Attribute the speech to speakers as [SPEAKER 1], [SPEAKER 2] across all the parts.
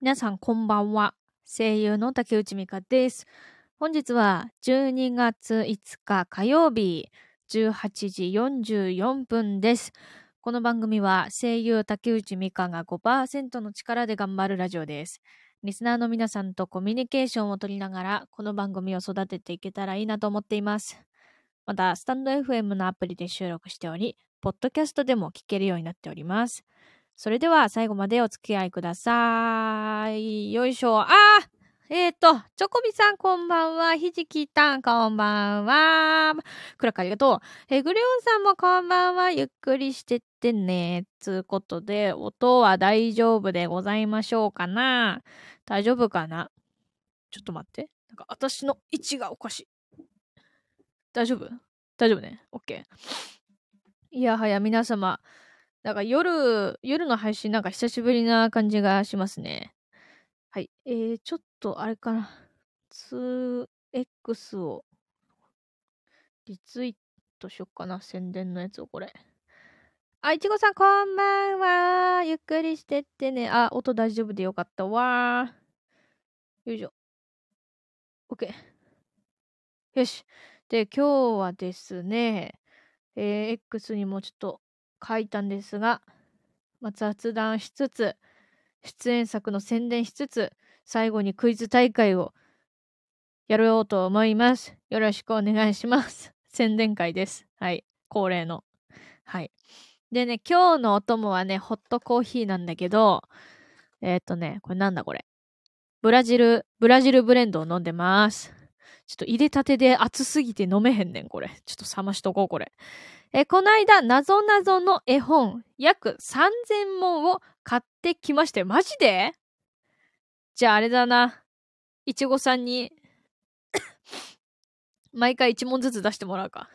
[SPEAKER 1] 皆さんこんばんは。声優の竹内美香です。本日は12月5日火曜日18時44分です。この番組は声優竹内美香が5%の力で頑張るラジオです。リスナーの皆さんとコミュニケーションを取りながらこの番組を育てていけたらいいなと思っています。また、スタンド FM のアプリで収録しており、ポッドキャストでも聞けるようになっております。それでは最後までお付き合いください。よいしょ。あーえっ、ー、と、チョコビさんこんばんは。ひじきたんこんばんは。クラックありがとう。えぐりおんさんもこんばんは。ゆっくりしてってね。つうことで、音は大丈夫でございましょうかな大丈夫かな？ちょっと待って。なんか私の位置がおかしい。大丈夫？大丈夫ね？オッケー。いやはや皆様、なんか夜、夜の配信なんか久しぶりな感じがしますね。はい。えー、ちょっとあれかな。2X をリツイートしよっかな。宣伝のやつをこれ。あ、いちごさんこんばんは。ゆっくりしてってね。あ、音大丈夫でよかったわ。よいしょ。OK。よし。で、今日はですね、えー、X にもちょっと書いたんですが、まあ、雑談しつつ、出演作の宣伝しつつ、最後にクイズ大会をやろうと思います。よろしくお願いします。宣伝会です。はい。恒例の。はい。でね、今日のお供はね、ホットコーヒーなんだけど、えっ、ー、とね、これなんだこれ。ブラジル、ブラジルブレンドを飲んでます。ちょっと入れたてで熱すぎて飲めへんねん、これ。ちょっと冷ましとこう、これ。え、この間、なぞなぞの絵本、約3000問を買ってきまして、マジで？じゃああれだな。いちごさんに 毎回1問ずつ出してもらうか。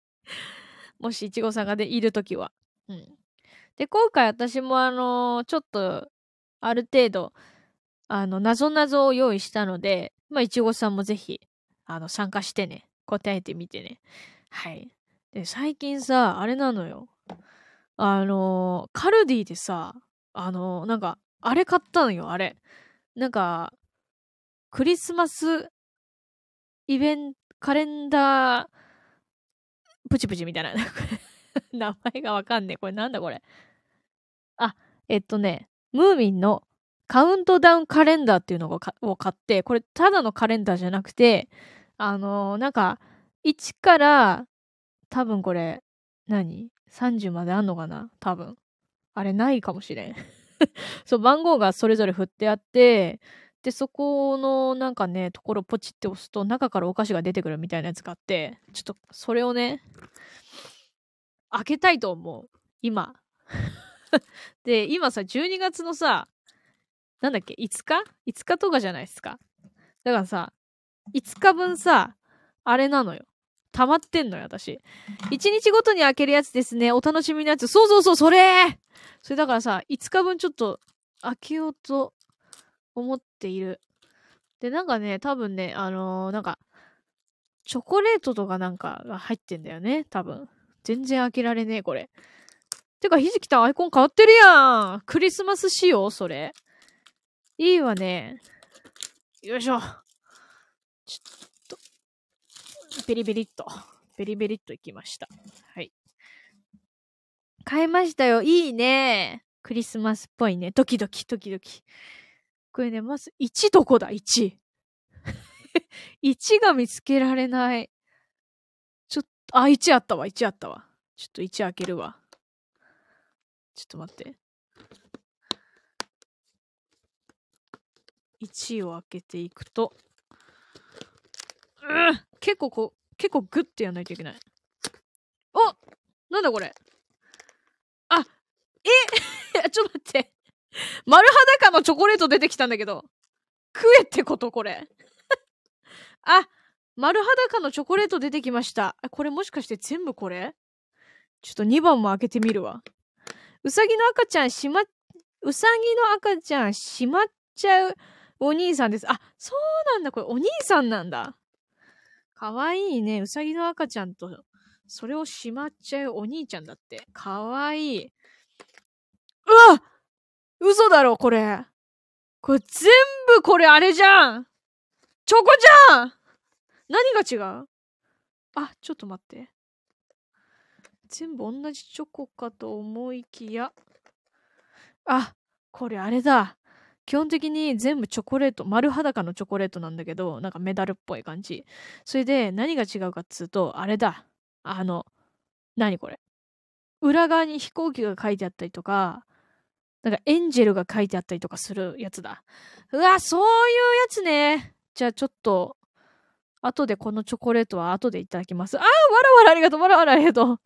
[SPEAKER 1] もしいちごさんがでいるときは。うん。で、今回私もあのー、ちょっと、ある程度、あの、なぞなぞを用意したので、まあ、いちごさんもぜひ、あの、参加してね、答えてみてね。はい。で、最近さ、あれなのよ。あの、カルディでさ、あの、なんか、あれ買ったのよ、あれ。なんか、クリスマスイベント、カレンダー、プチプチみたいな。名前がわかんねえ。これなんだこれ。あ、えっとね、ムーミンのカウントダウンカレンダーっていうのを買って、これただのカレンダーじゃなくて、あのー、なんか、1から、多分これ、何 ?30 まであんのかな？多分。あれないかもしれん。そう、番号がそれぞれ振ってあって、で、そこのなんかね、ところポチって押すと中からお菓子が出てくるみたいなやつがあって、ちょっとそれをね、開けたいと思う。今。で、今さ、12月のさ、なんだっけ ?5 日 ?5 日とかじゃないですか？だからさ、5日分さ、あれなのよ。溜まってんのよ、私。1日ごとに開けるやつですね。お楽しみのやつ。そうそうそう、それそれだからさ、5日分ちょっと開けようと思っている。で、なんかね、多分ね、あのー、なんか、チョコレートとかなんかが入ってんだよね、多分。全然開けられねえ、これ。てか、ひじきたアイコン変わってるやんクリスマス仕様？それ。いいわね。よいしょ。ちょっと、ベリベリっと、ベリベリっといきました。はい。買いましたよ。いいね。クリスマスっぽいね。ドキドキ、ドキドキ。これね、まず、1どこだ ?1。1 が見つけられない。ちょっと、あ、1あったわ、1あったわ。ちょっと1開けるわ。ちょっと待って。1位を開けていくと、うん結構こう、結構グッてやんないといけない。おなんだこれあ、え？ちょっと待って。丸裸のチョコレート出てきたんだけど。食えってことこれ。あ、丸裸のチョコレート出てきました。これもしかして全部これ？ちょっと2番も開けてみるわ。うさぎの赤ちゃんしま、うさぎの赤ちゃんしまっちゃうお兄さんです。あ、そうなんだ。これお兄さんなんだ。かわいいね。うさぎの赤ちゃんと、それをしまっちゃうお兄ちゃんだって。かわいい。うわ嘘だろ、これ。これ全部これあれじゃんチョコじゃん何が違う？あ、ちょっと待って。全部同じチョコかと思いきや。あ、これあれだ。基本的に全部チョコレート、丸裸のチョコレートなんだけど、なんかメダルっぽい感じ。それで何が違うかっつうと、あれだ。あの、何これ。裏側に飛行機が書いてあったりとか、なんかエンジェルが書いてあったりとかするやつだ。うわ、そういうやつね。じゃあちょっと、後でこのチョコレートは後でいただきます。あー、わらわらありがとう、わらわらありがとう。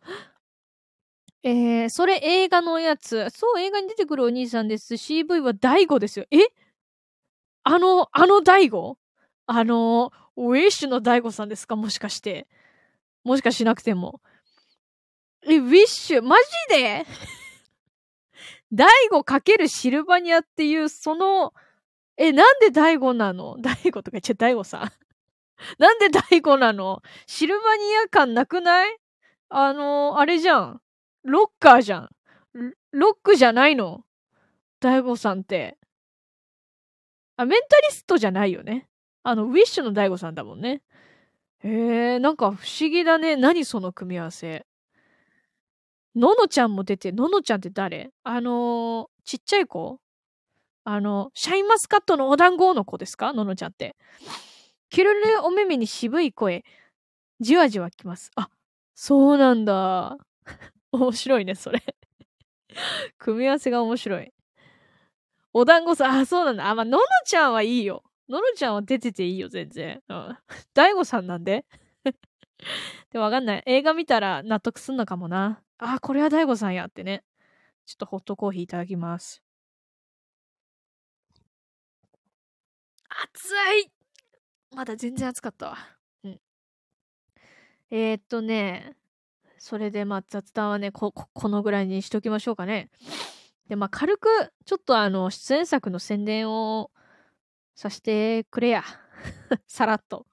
[SPEAKER 1] えー、それ映画のやつ。そう、映画に出てくるお兄さんです。CV は大悟ですよ。え？あの、あの大悟？あの、ウィッシュの大悟さんですか？もしかして。もしかしなくても。え、ウィッシュマジで？大悟かけるシルバニアっていう、その、え、なんで大悟なの？大悟とか言っちゃ大悟さん。なんで大悟なの？シルバニア感なくない？あの、あれじゃん。ロッカーじゃん。ロックじゃないの？大悟さんって。あ、メンタリストじゃないよね。あの、ウィッシュの大悟さんだもんね。へえ、なんか不思議だね。何その組み合わせ。ののちゃんも出て、ののちゃんって誰？あのー、ちっちゃい子？あの、シャインマスカットのお団子の子ですか？ののちゃんって。キュルルお目目に渋い声、じわじわきます。あ、そうなんだ。面白いね、それ 組み合わせが面白い。お団子さん、あ、そうなんだ。あ、まあ、ののちゃんはいいよ。ののちゃんは出てていいよ、全然。うん。大悟さんなんで？でわかんない。映画見たら納得すんのかもな。あ、これは大悟さんやってね。ちょっとホットコーヒーいただきます。暑いまだ全然暑かったわ。うん。えー、っとね、それでまあ雑談はねこ、このぐらいにしときましょうかね。で、まあ軽く、ちょっとあの、出演作の宣伝をさせてくれや。さらっと。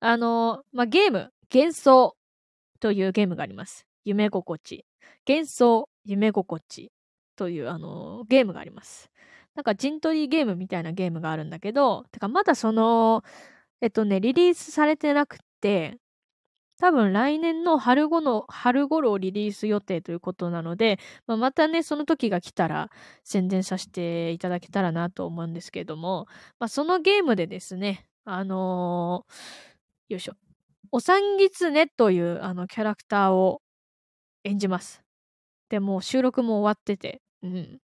[SPEAKER 1] あの、まあゲーム、幻想というゲームがあります。夢心地。幻想、夢心地というあの、ゲームがあります。なんか陣取りゲームみたいなゲームがあるんだけど、てかまだその、えっとね、リリースされてなくて、多分来年の春後の、春頃リリース予定ということなので、まあ、またね、その時が来たら宣伝させていただけたらなと思うんですけれども、まあ、そのゲームでですね、あのー、よいしょ。おさんぎつねというあのキャラクターを演じます。で、もう収録も終わってて、うん。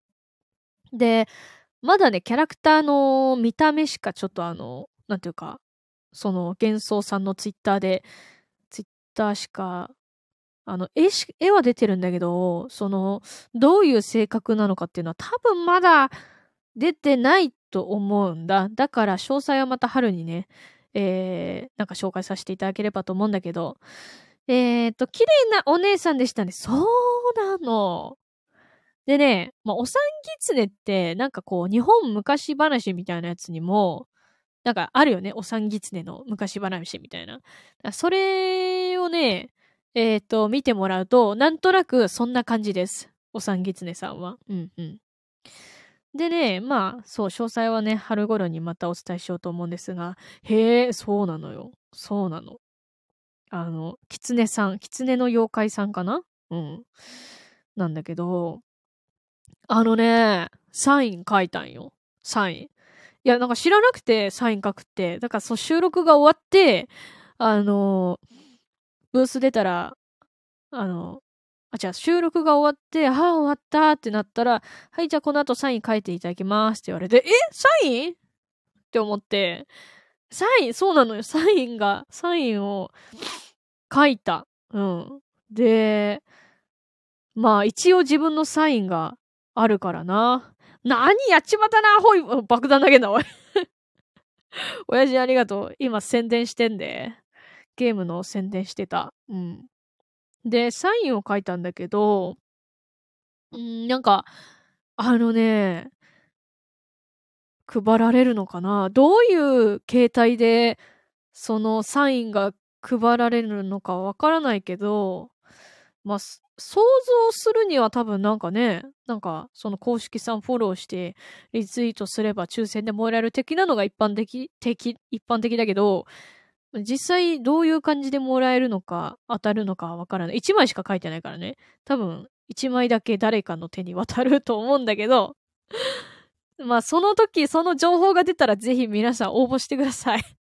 [SPEAKER 1] で、まだね、キャラクターの見た目しかちょっとあの、なんていうか、その幻想さんのツイッターでターしか、あの、絵し、絵は出てるんだけど、その、どういう性格なのかっていうのは多分まだ出てないと思うんだ。だから詳細はまた春にね、えー、なんか紹介させていただければと思うんだけど、えーと、綺麗なお姉さんでしたね。そうなの。でね、まあ、おさんぎつねって、なんかこう、日本昔話みたいなやつにも、なんかあるよね。おさんぎつねの昔話みたいな。それをね、えっ、ー、と、見てもらうと、なんとなくそんな感じです。おさんぎつねさんは。うんうん。でね、まあ、そう、詳細はね、春頃にまたお伝えしようと思うんですが、へえ、そうなのよ。そうなの。あの、キツネさん、キツネの妖怪さんかな？うん。なんだけど、あのね、サイン書いたんよ。サイン。いや、なんか知らなくて、サイン書くって。だからその収録が終わって、あの、ブース出たら、あの、あ、じゃあ収録が終わって、ああ、終わったってなったら、はい、じゃあこの後サイン書いていただきますって言われて、えサイン？って思って、サインそうなのよ。サインが、サインを書いた。うん。で、まあ一応自分のサインがあるからな。何やっちまったな、ほい、爆弾投げんだ、おい。親父ありがとう。今宣伝してんで。ゲームの宣伝してた。うん。で、サインを書いたんだけど、んなんか、あのね、配られるのかな？どういう形態で、そのサインが配られるのかわからないけど、まあ、想像するには多分なんかね、なんかその公式さんフォローしてリツイートすれば抽選でもらえる的なのが一般的、的、一般的だけど、実際どういう感じでもらえるのか当たるのかわからない。1枚しか書いてないからね。多分1枚だけ誰かの手に渡ると思うんだけど、まあその時その情報が出たらぜひ皆さん応募してください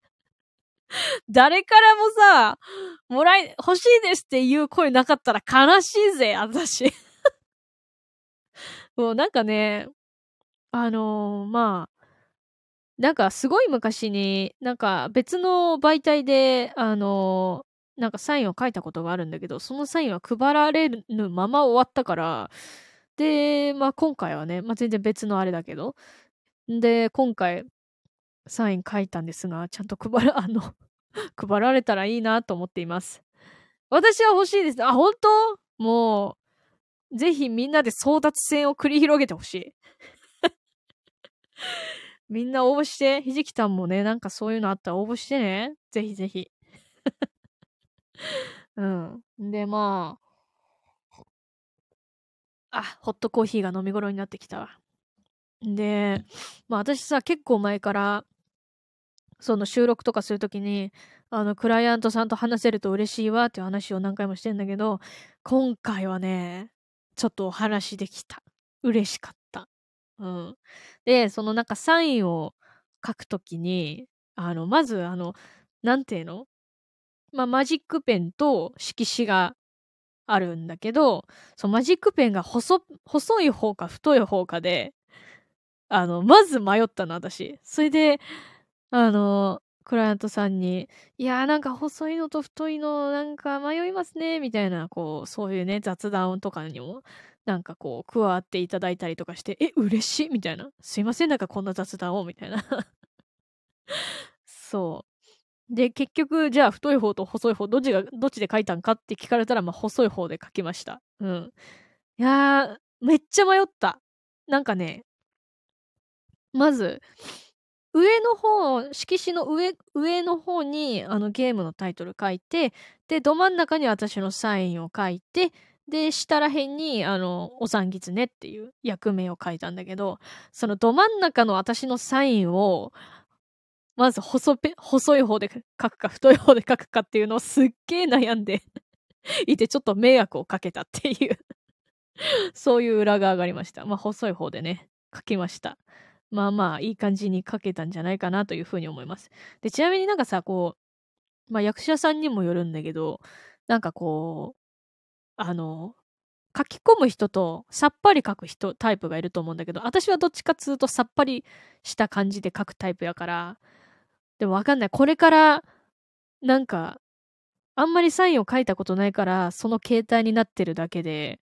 [SPEAKER 1] 誰からもさ、もらい、欲しいですっていう声なかったら悲しいぜ、私。もうなんかね、あのー、まあ、なんかすごい昔に、なんか別の媒体で、あのー、なんかサインを書いたことがあるんだけど、そのサインは配られるまま終わったから、で、まあ今回はね、まあ全然別のあれだけど、で、今回、サイン書いたんですが、ちゃんと配ら、あの配られたらいいなと思っています。私は欲しいです。あ、本当？もう、ぜひみんなで争奪戦を繰り広げてほしい。みんな応募して、ひじきたんもね、なんかそういうのあったら応募してね。ぜひぜひ。うん。で、まあ、あ、ホットコーヒーが飲み頃になってきたわ。で、まあ私さ、結構前から、その収録とかするときに、あの、クライアントさんと話せると嬉しいわっていう話を何回もしてんだけど、今回はね、ちょっとお話できた。嬉しかった。うん。で、そのなんかサインを書くときに、あの、まず、あの、なんていうの？まあ、マジックペンと色紙があるんだけど、そのマジックペンが細、細い方か太い方かで、あの、まず迷ったの、私。それで、あの、クライアントさんに、いやーなんか細いのと太いのなんか迷いますね、みたいな、こう、そういうね、雑談とかにも、なんかこう、加わっていただいたりとかして、え、嬉しい？みたいな？すいません、なんかこんな雑談を、みたいな。そう。で、結局、じゃあ太い方と細い方、どっちが、どっちで書いたんかって聞かれたら、まあ、細い方で書きました。うん。いやー、めっちゃ迷った。なんかね、まず、上の方、色紙の上、上の方にあのゲームのタイトル書いて、で、ど真ん中に私のサインを書いて、で、下ら辺に、あの、お残月ねっていう役名を書いたんだけど、そのど真ん中の私のサインを、まず細ぺ、細い方で書くか太い方で書くかっていうのをすっげー悩んで いて、ちょっと迷惑をかけたっていうそういう裏側が上がりました。まあ、細い方でね、書きました。まあまあ、いい感じに書けたんじゃないかなというふうに思います。で、ちなみになんかさ、こう、まあ役者さんにもよるんだけど、なんかこう、あの、書き込む人とさっぱり書く人、タイプがいると思うんだけど、私はどっちかっつうとさっぱりした感じで書くタイプやから、でもわかんない。これから、なんか、あんまりサインを書いたことないから、その形態になってるだけで、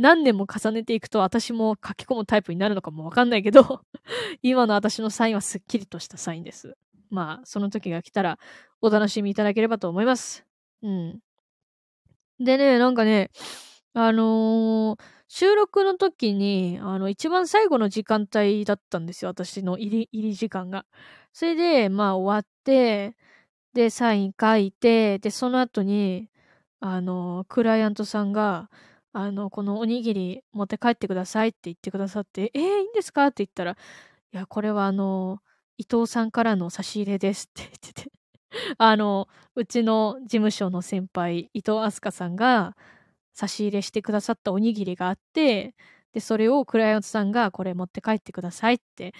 [SPEAKER 1] 何年も重ねていくと私も書き込むタイプになるのかもわかんないけど 今の私のサインはすっきりとしたサインです。まあ、その時が来たらお楽しみいただければと思います。うん。でね、なんかね、あのー、収録の時に、あの、一番最後の時間帯だったんですよ。私の入り、入り時間が。それで、まあ終わって、で、サイン書いて、で、その後に、あのー、クライアントさんが、あの、このおにぎり持って帰ってくださいって言ってくださって、えー、いいんですかって言ったら、いや、これはあの、伊藤さんからの差し入れですって言ってて。あの、うちの事務所の先輩、伊藤飛鳥さんが差し入れしてくださったおにぎりがあって、で、それをクライアントさんがこれ持って帰ってくださいって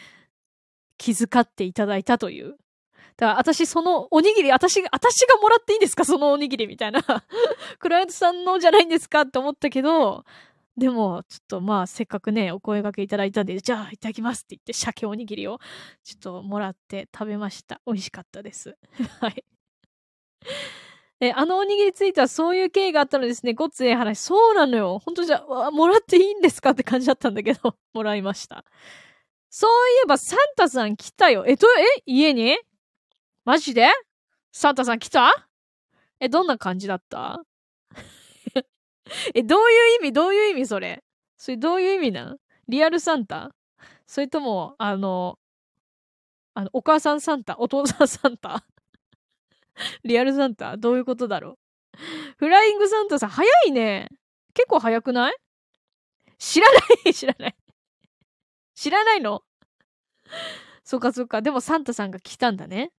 [SPEAKER 1] 気遣っていただいたという。だから私そのおにぎり、私が、私がもらっていいんですか？そのおにぎりみたいな クライアントさんのじゃないんですか？って思ったけど、でも、ちょっとまあ、せっかくね、お声掛けいただいたんで、じゃあ、いただきますって言って、鮭おにぎりを、ちょっともらって食べました。美味しかったです。はい。え、あのおにぎりついてはそういう経緯があったのですね。ごっつええ話。そうなのよ。ほんとじゃ、もらっていいんですかって感じだったんだけど、もらいました。そういえば、サンタさん来たよ。え、と、え家に？マジで？サンタさん来た？え、どんな感じだった？え、どういう意味？どういう意味？それ。それどういう意味なん？リアルサンタ？それとも、あの、あの、お母さんサンタ？お父さんサンタ？リアルサンタ？どういうことだろう？フライングサンタさん、早いね。結構早くない？知らない？知らない。知らないの？そっかそっか。でもサンタさんが来たんだね。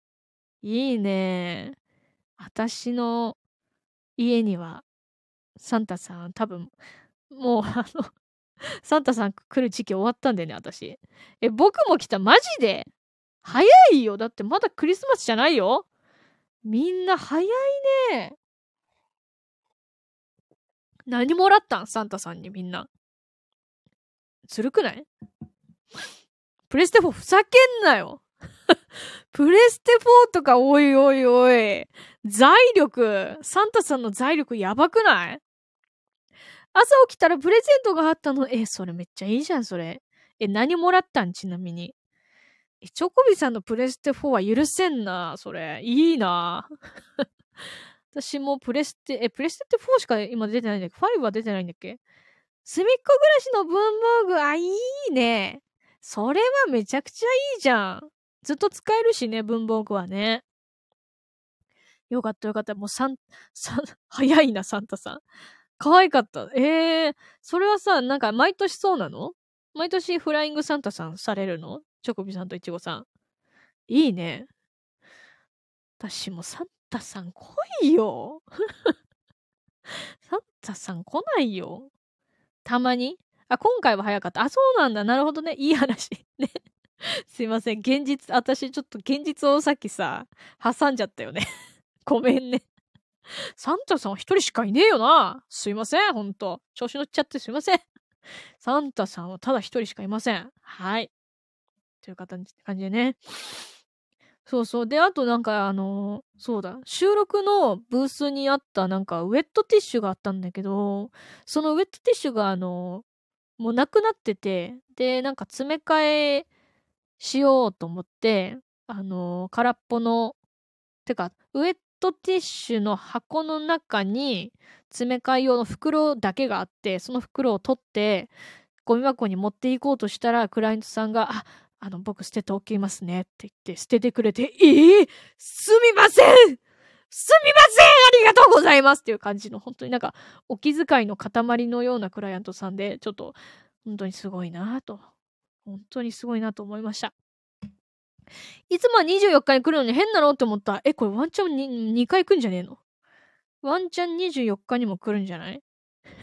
[SPEAKER 1] いいね。私の家にはサンタさん多分もうあの サンタさん来る時期終わったんだよね、私。え、僕も来た。マジで早いよ。だってまだクリスマスじゃないよ。みんな早いね。何もらったん？サンタさんにみんな。ずるくない？プレステ4ふざけんなよ プレステ4とかおいおいおい。財力、サンタさんの財力やばくない？朝起きたらプレゼントがあったの。え、それめっちゃいいじゃん、それ。え、何もらったん？ちなみに。え、チョコビさんのプレステ4は許せんな、それ。いいな。私もプレステ、え、プレステ4しか今出てないんだっけ ?5 は出てないんだっけ？すみっこ暮らしの文房具、あ、いいね。それはめちゃくちゃいいじゃん。ずっと使えるしね、文房具はね。よかったよかった。もうサン、サン、早いな、サンタさん。可愛かった。ええー、それはさ、なんか毎年そうなの？毎年フライングサンタさんされるの？チョコビさんとイチゴさん。いいね。私もサンタさん来いよ。サンタさん来ないよ。たまに？あ、今回は早かった。あ、そうなんだ。なるほどね。いい話。ね。すいません。現実、私ちょっと現実をさっきさ、挟んじゃったよね。ごめんね。サンタさんは一人しかいねえよな。すいません、ほんと。調子乗っちゃってすいません。サンタさんはただ一人しかいません。はい。という感じでね。そうそう。で、あとなんかあの、そうだ。収録のブースにあったなんかウェットティッシュがあったんだけど、そのウェットティッシュがあの、もうなくなってて、で、なんか詰め替えしようと思って、あのー、空っぽの、てか、ウェットティッシュの箱の中に詰め替え用の袋だけがあって、その袋を取って、ゴミ箱に持っていこうとしたら、クライアントさんが、あ、あの、僕捨てておきますねって言って、捨ててくれて、ええー、すみません!すみません!ありがとうございますっていう感じの、本当になんか、お気遣いの塊のようなクライアントさんで、ちょっと、本当にすごいなと、本当にすごいなと思いました。いつもは24日に来るのに変なのって思った。え、これワンチャン 2, 2回来んじゃねえの？ワンチャン24日にも来るんじゃない？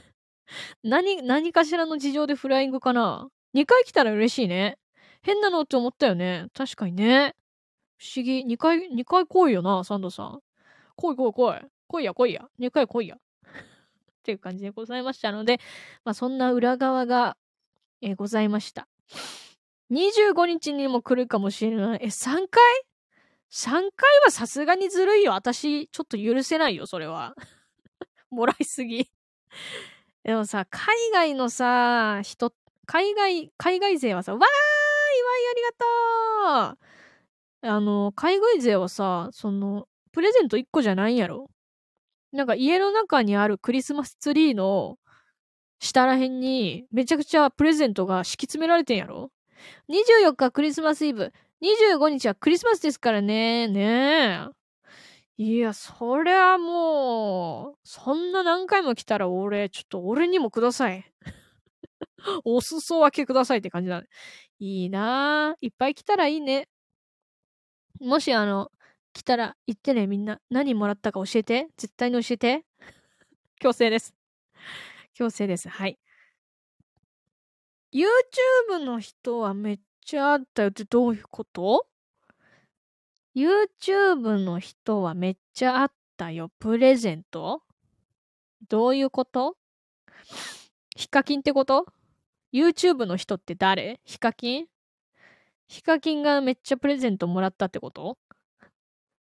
[SPEAKER 1] 何、何かしらの事情でフライングかな ?2 回来たら嬉しいね。変なのって思ったよね。確かにね。不思議。2回、2回来いよな、サンドさん。来い来い来い。来いや来いや。2回来いや。っていう感じでございましたので、まあそんな裏側が、えー、ございました。25日にも来るかもしれない。え、3回 ?3 回はさすがにずるいよ。私、ちょっと許せないよ、それは。もらいすぎ。でもさ、海外のさ、人、海外、海外勢はさ、わーいわいありがとうあの、海外勢はさ、その、プレゼント1個じゃないんやろなんか家の中にあるクリスマスツリーの下らへんにめちゃくちゃプレゼントが敷き詰められてんやろ？24日クリスマスイブ。25日はクリスマスですからね。ねえ。いや、そりゃもう、そんな何回も来たら俺、ちょっと俺にもください。お裾分けくださいって感じだね。いいなぁ。いっぱい来たらいいね。もしあの、来たら言ってね、みんな。何もらったか教えて。絶対に教えて。強制です。強制です。はい。YouTube の人はめっちゃあったよってどういうこと ?YouTube の人はめっちゃあったよ。プレゼント？どういうこと？ヒカキンってこと ?YouTube の人って誰？ヒカキン？ヒカキンがめっちゃプレゼントもらったってこと？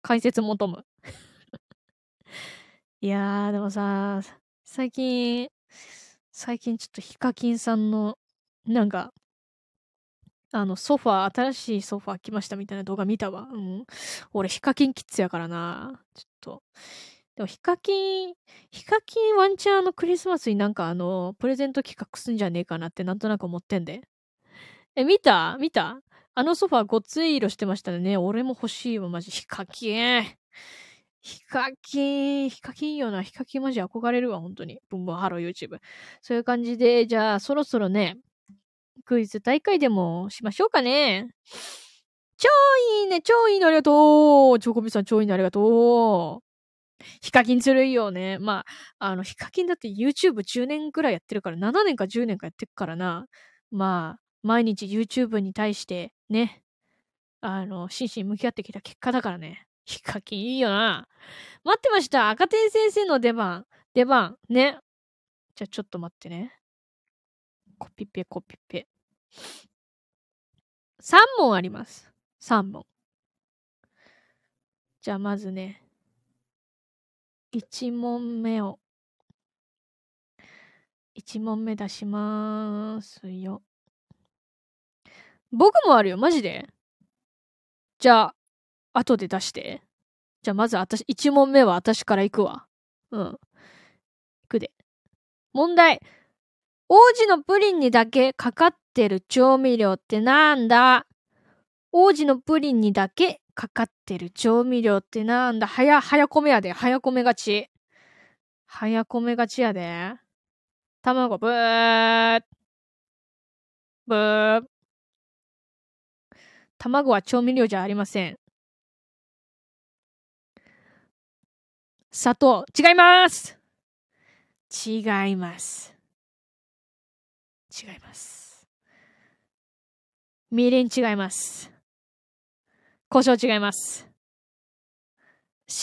[SPEAKER 1] 解説求む。いやー、でもさ、最近、最近ちょっとヒカキンさんのなんか、あの、ソファー、新しいソファー来ましたみたいな動画見たわ。うん。俺、ヒカキンキッズやからな。ちょっと。でも、ヒカキン、ヒカキンワンチャンのクリスマスになんかあの、プレゼント企画すんじゃねえかなってなんとなく思ってんで。え、見た？見た？あのソファーごっつい色してましたね。俺も欲しいわ、マジ。ヒカキン。ヒカキン、ヒカキンいいよな。ヒカキンマジ憧れるわ、本当に。ブンブンハロー YouTube。そういう感じで、じゃあ、そろそろね、クイズ大会でもしましょうかね。超いいね、超いいのありがとうチョコビさん超いいのありがとうヒカキンずるいよね。まあ、あの、ヒカキンだって YouTube10 年くらいやってるから、7年か10年かやってるからな。まあ、毎日 YouTube に対して、ね、あの、真摯に向き合ってきた結果だからね。ヒカキンいいよな。待ってました。赤点先生の出番。出番。ね。じゃあちょっと待ってね。コピペコピペ。3問あります。3問。じゃあまずね、1問目を、1問目出しまーすよ。僕もあるよ、マジでじゃあ、後で出して。じゃあまず私、1問目は私から行くわ。うん。行くで。問題。王子のプリンにだけかかってる調味料ってなんだ？王子のプリンにだけかかってる調味料ってなんだ？早、早米やで。早米がち。早米がちやで。卵、ブー。ブー。卵は調味料じゃありません。砂糖、違います違います。違います。みりん違います。胡椒違います。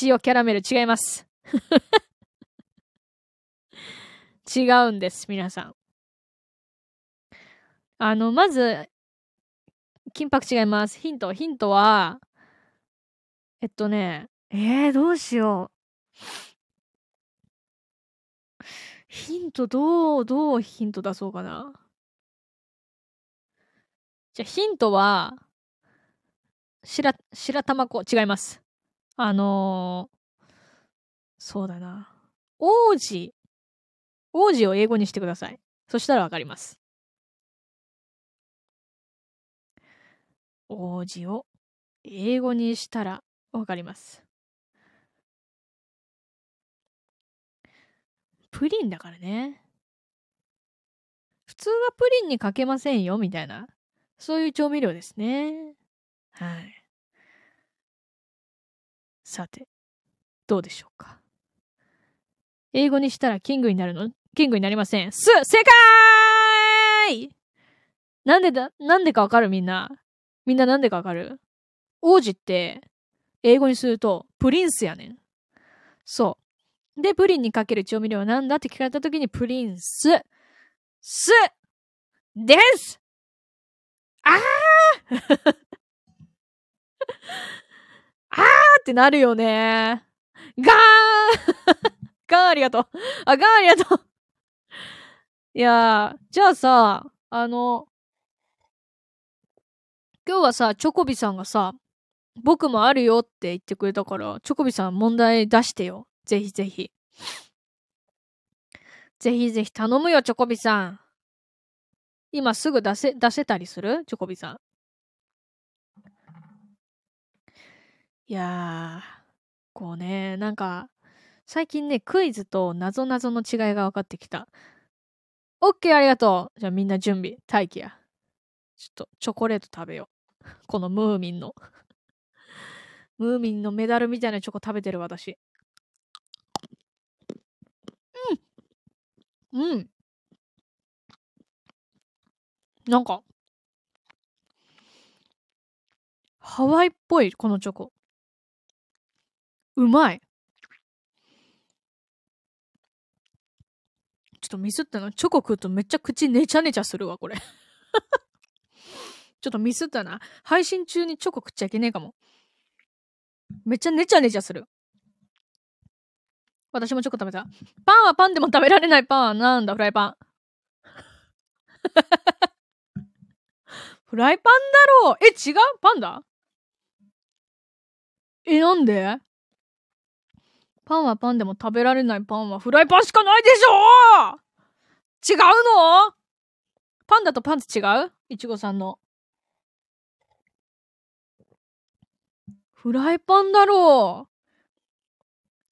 [SPEAKER 1] 塩キャラメル違います。違うんです、皆さん。あの、まず、金箔違います。ヒント、ヒントは、えっとね、えー、どうしよう。ヒント、どう、どうヒント出そうかな。じゃ、ヒントは、白、白玉粉、違います。あのー、そうだな。王子、王子を英語にしてください。そしたらわかります。王子を英語にしたらわかります。プリンだからね。普通はプリンにかけませんよ、みたいな。そういう調味料ですね。はい。さて、どうでしょうか。英語にしたらキングになるの？キングになりません。す正解なんでだ、なんでかわかるみんな？みんななんでかわかる？王子って、英語にすると、プリンスやねん。そう。で、プリンにかける調味料は何だって聞かれた時に、プリンス、す、ですあーあーってなるよね。ガーガーありがとう。あ、ガーありがとう。いやー、じゃあさ、あの、今日はさ、チョコビさんがさ、僕もあるよって言ってくれたから、チョコビさん問題出してよ。ぜひぜひ。ぜひぜひ頼むよ、チョコビさん。今すぐ出せ、出せたりする？チョコビさん。いやー、こうね、なんか、最近ね、クイズと謎々の違いが分かってきた。オッケーありがとうじゃあみんな準備。待機や。ちょっとチョコレート食べよう。このムーミンのムーミンのメダルみたいなチョコ食べてる私。うん。なんか、ハワイっぽい、このチョコ。うまい。ちょっとミスったの。チョコ食うとめっちゃ口ネチャネチャするわ、これ。ちょっとミスったな。配信中にチョコ食っちゃいけねえかも。めっちゃネチャネチャする。私もチョコ食べた。パンはパンでも食べられないパンはなんだ、フライパン。フライパンだろう。え、違う？パンだ？え、なんで？パンはパンでも食べられないパンはフライパンしかないでしょ違うの？パンだとパンツ違う？いちごさんの。フライパンだろう。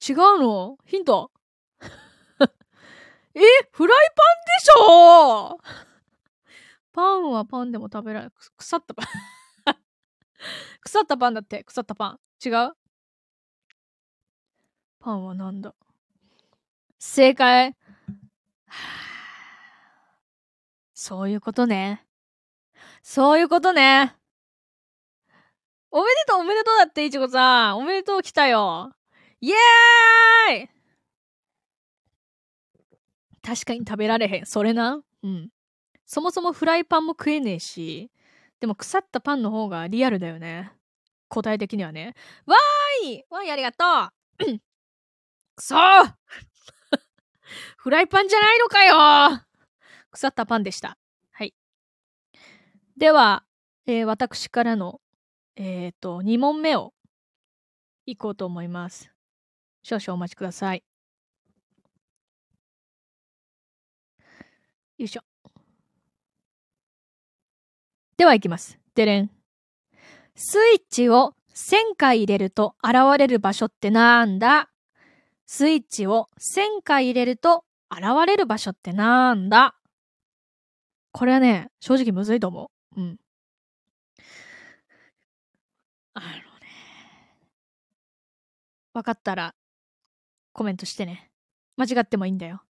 [SPEAKER 1] 違うの？ヒント。えフライパンでしょ パンはパンでも食べられない。腐ったパン 腐ったパンだって。腐ったパン。違う？パンはなんだ？正解。そういうことね。そういうことね。おめでとうおめでとうだって、いちごさん。おめでとう来たよ。イエーイ確かに食べられへん。それな。うん。そもそもフライパンも食えねえし、でも腐ったパンの方がリアルだよね。答え的にはね。わーいわーいありがとう くそー フライパンじゃないのかよ腐ったパンでした。はい。では、えー、私からの、えっ、ー、と、2問目をいこうと思います。少々お待ちください。よいしょ。では行きます。でれん。スイッチを1000回入れると現れる場所ってなんだ？スイッチを1000回入れると現れる場所ってなんだ？これはね、正直むずいと思う。うん。あのね。わかったら、コメントしてね。間違ってもいいんだよ。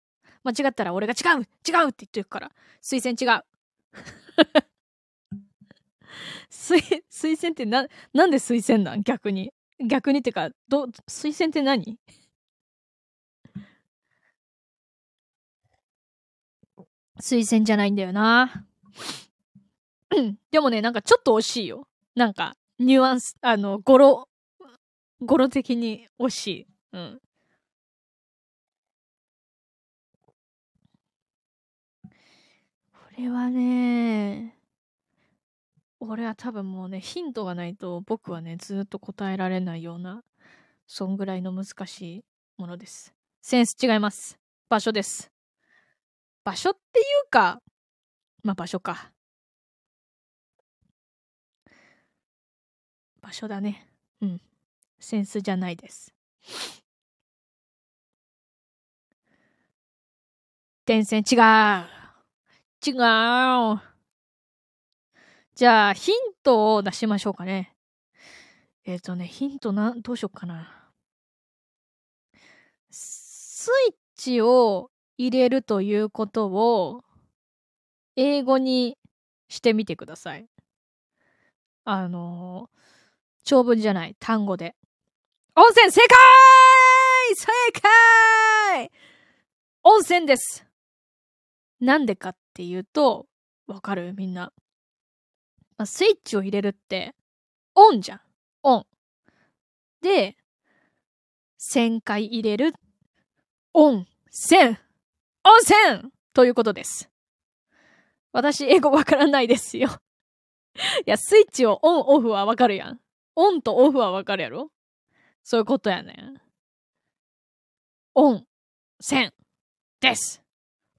[SPEAKER 1] 間違ったら俺が違う違うって言ってるから。推薦違う。推、推薦ってな、なんで推薦なん？逆に。逆にってか、ど、推薦って何？推薦じゃないんだよな。でもね、なんかちょっと惜しいよ。なんか、ニュアンス、あの、語呂、語呂的に惜しい。うん。これはね、俺は多分もうね、ヒントがないと僕はね、ずっと答えられないような、そんぐらいの難しいものです。センス違います。場所です。場所っていうか、まあ場所か。場所だね。うん。センスじゃないです。電線違う。違う。じゃあ、ヒントを出しましょうかね。えっ、ー、とね、ヒントな、どうしようかな。スイッチを入れるということを、英語にしてみてください。あの長文じゃない、単語で。温泉正解正解温泉ですなんでかっていうと、わかる？みんな。まあ、スイッチを入れるって、オンじゃん。オン。で、1000回入れる。オン、1000、温泉ということです。私、英語わからないですよいや、スイッチをオン、オフはわかるやん。オンとオフはわかるやろ？そういうことやねん。オン、1000です。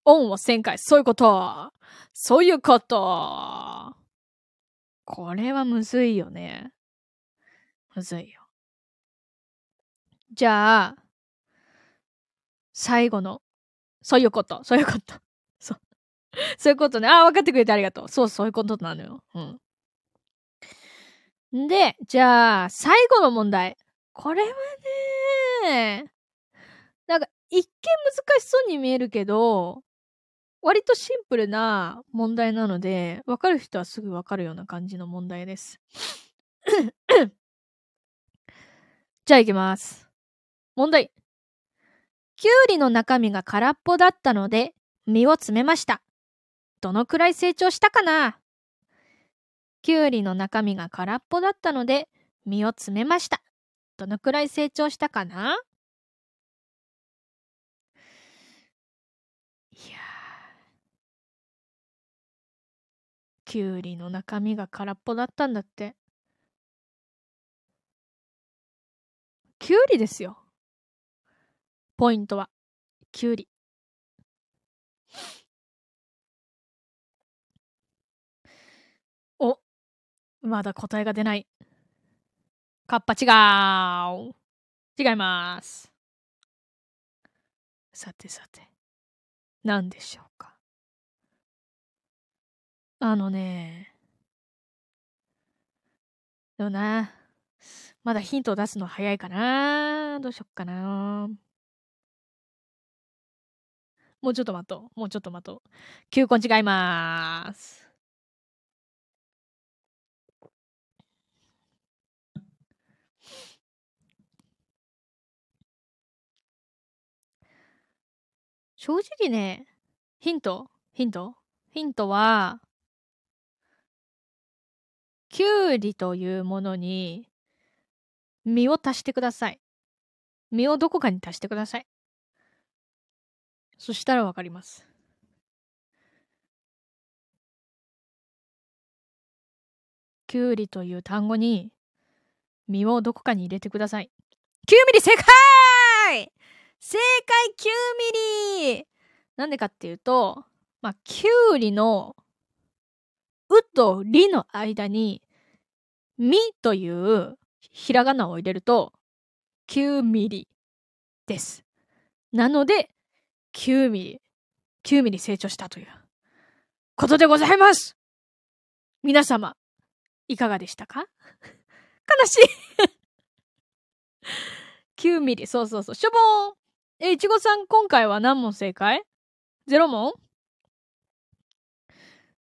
[SPEAKER 1] オンを1000回。そういうこと。そういうこと。これはむずいよね。むずいよ。じゃあ、最後の、そういうこと。そういうこと。そう。そういうことね。ああ、分かってくれてありがとう。そう、そういうことなのよ。うん。で、じゃあ、最後の問題。これはね、なんか、一見難しそうに見えるけど、割とシンプルな問題なので、わかる人はすぐわかるような感じの問題です。じゃあ行きます。問題。きゅうりの中身が空っぽだったので、実を詰めました。どのくらい成長したかな？きゅうりの中身が空っぽだったので、実を詰めました。どのくらい成長したかな？きゅうりの中身が空っぽだったんだって。きゅうりですよ。ポイントは。きゅうり。お、まだ答えが出ない。カッパ違う。違います。さてさて。何でしょう。あのね。でもな。まだヒントを出すの早いかな。どうしよっかな。もうちょっと待とう。もうちょっと待とう。球根違いまーす。正直ね、ヒント？ヒント？ヒントは、きゅうりというものに、実を足してください。実をどこかに足してください。そしたらわかります。きゅうりという単語に、実をどこかに入れてください。9ミリ正解正解9ミリなんでかっていうと、まあ、きゅうりの、うとりの間に、みというひらがなを入れると、9ミリです。なので、9ミリ、9ミリ成長したということでございます。皆様、いかがでしたか？悲しい。9ミリ、そうそうそう、しょぼーん。え、いちごさん、今回は何問正解？ゼロ問？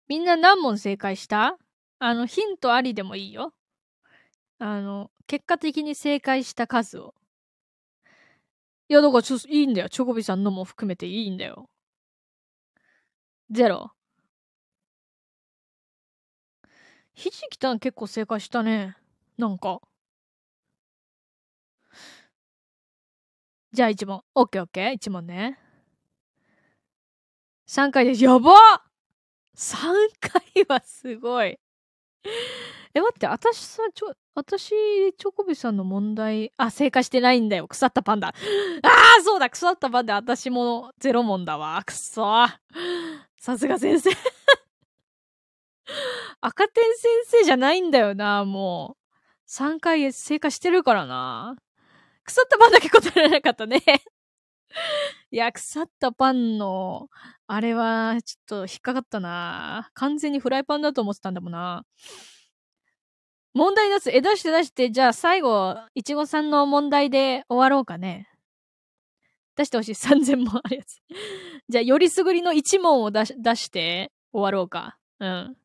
[SPEAKER 1] みんな何問正解した？あの、ヒントありでもいいよ。あの、結果的に正解した数を。いや、だからちょっと、いいんだよ。チョコビさんのも含めていいんだよ。ゼロ。ひじきたん結構正解したね。なんか。じゃあ1問。オッケーオッケー。1問ね。3回です。やば !3 回はすごい。え、待って、私さ、ちょ、私、チョコビさんの問題、あ、正解してないんだよ。腐ったパンダ。ああ、そうだ、腐ったパンダ、私もゼロ問だわ。くそさすが先生 赤点先生じゃないんだよな、もう。3回正解してるからな。腐ったパンだけ答えられなかったねいや、腐ったパンの、あれは、ちょっと引っかかったな。完全にフライパンだと思ってたんだもんな。問題出す。え、出して出して、じゃあ最後、いちごさんの問題で終わろうかね。出してほしい。3000問あるやつ。じゃあ、よりすぐりの1問を出し、出して終わろうか。うん。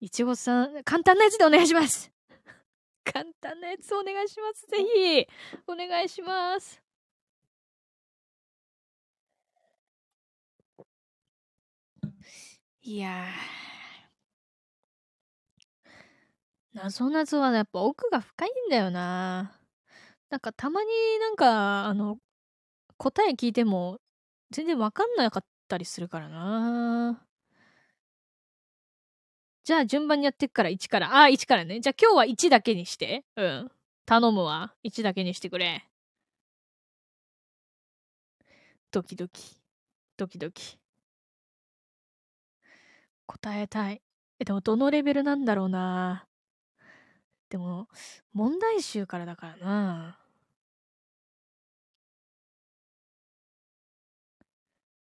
[SPEAKER 1] いちごさん、簡単なやつでお願いします。簡単なやつお願いします。ぜひ、お願いします。いやーなぞなぞはやっぱ奥が深いんだよな。なんかたまになんか、あの、答え聞いても全然わかんなかったりするからな。じゃあ順番にやっていくから1から。ああ、1からね。じゃあ今日は1だけにして。うん。頼むわ。1だけにしてくれ。ドキドキ。ドキドキ。答えたい。え、でもどのレベルなんだろうな。でも、問題集からだからな。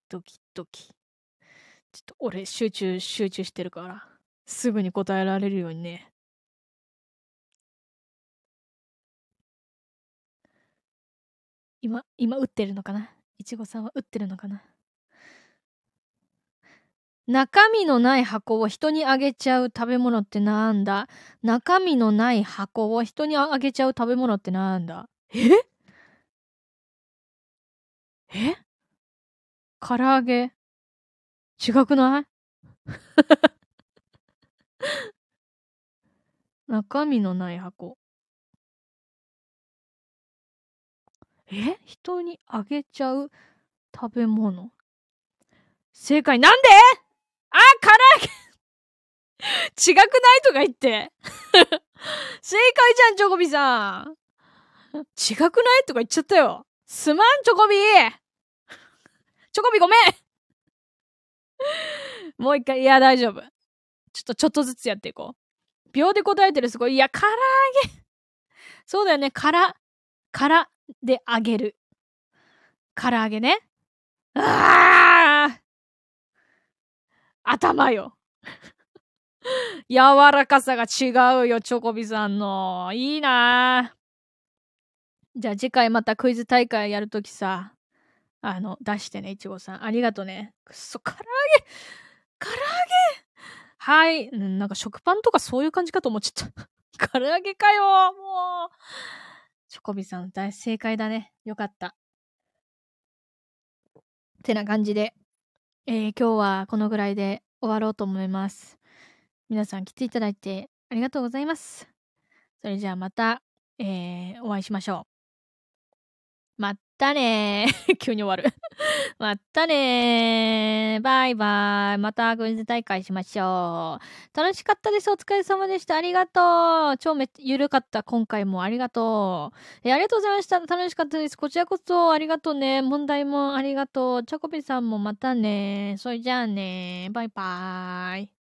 [SPEAKER 1] ドキドキ。ちょっと俺集中、集中してるから。すぐに答えられるようにね。今、今打ってるのかな？いちごさんは打ってるのかな？中身のない箱を人にあげちゃう食べ物ってなんだ？中身のない箱を人にあげちゃう食べ物ってなんだ？え？え？唐揚げ？違くない？中身のない箱。え？人にあげちゃう食べ物。正解。なんで？あ、唐揚げ違くない？とか言って。正解じゃん、チョコビさん。違くない？とか言っちゃったよ。すまん、チョコビチョコビごめん もう一回、いや、大丈夫。ちょっとちょっとずつやっていこう。秒で答えてるすごい。いや、唐揚げ。そうだよね。から、からであげる。唐揚げね。ああ頭よ。柔らかさが違うよ、チョコビさんの。いいなじゃあ次回またクイズ大会やるときさ、あの、出してね、いちごさん。ありがとね。くっそ、唐揚げ唐揚げはい。なんか食パンとかそういう感じかと思っちゃった。唐揚げかよもう。チョコビさん、大正解だね。よかった。てな感じで、えー、今日はこのぐらいで終わろうと思います。皆さん来ていただいてありがとうございます。それじゃあまた、えー、お会いしましょう。まったねー。急に終わる まったねー。バイバイ。また軍事大会しましょう。楽しかったです。お疲れ様でした。ありがとう。超めゆるかった。今回もありがとう。えありがとうございました。楽しかったです。こちらこそありがとうね。問題もありがとう。チョコビさんもまたね。それじゃあね。バイバーイ。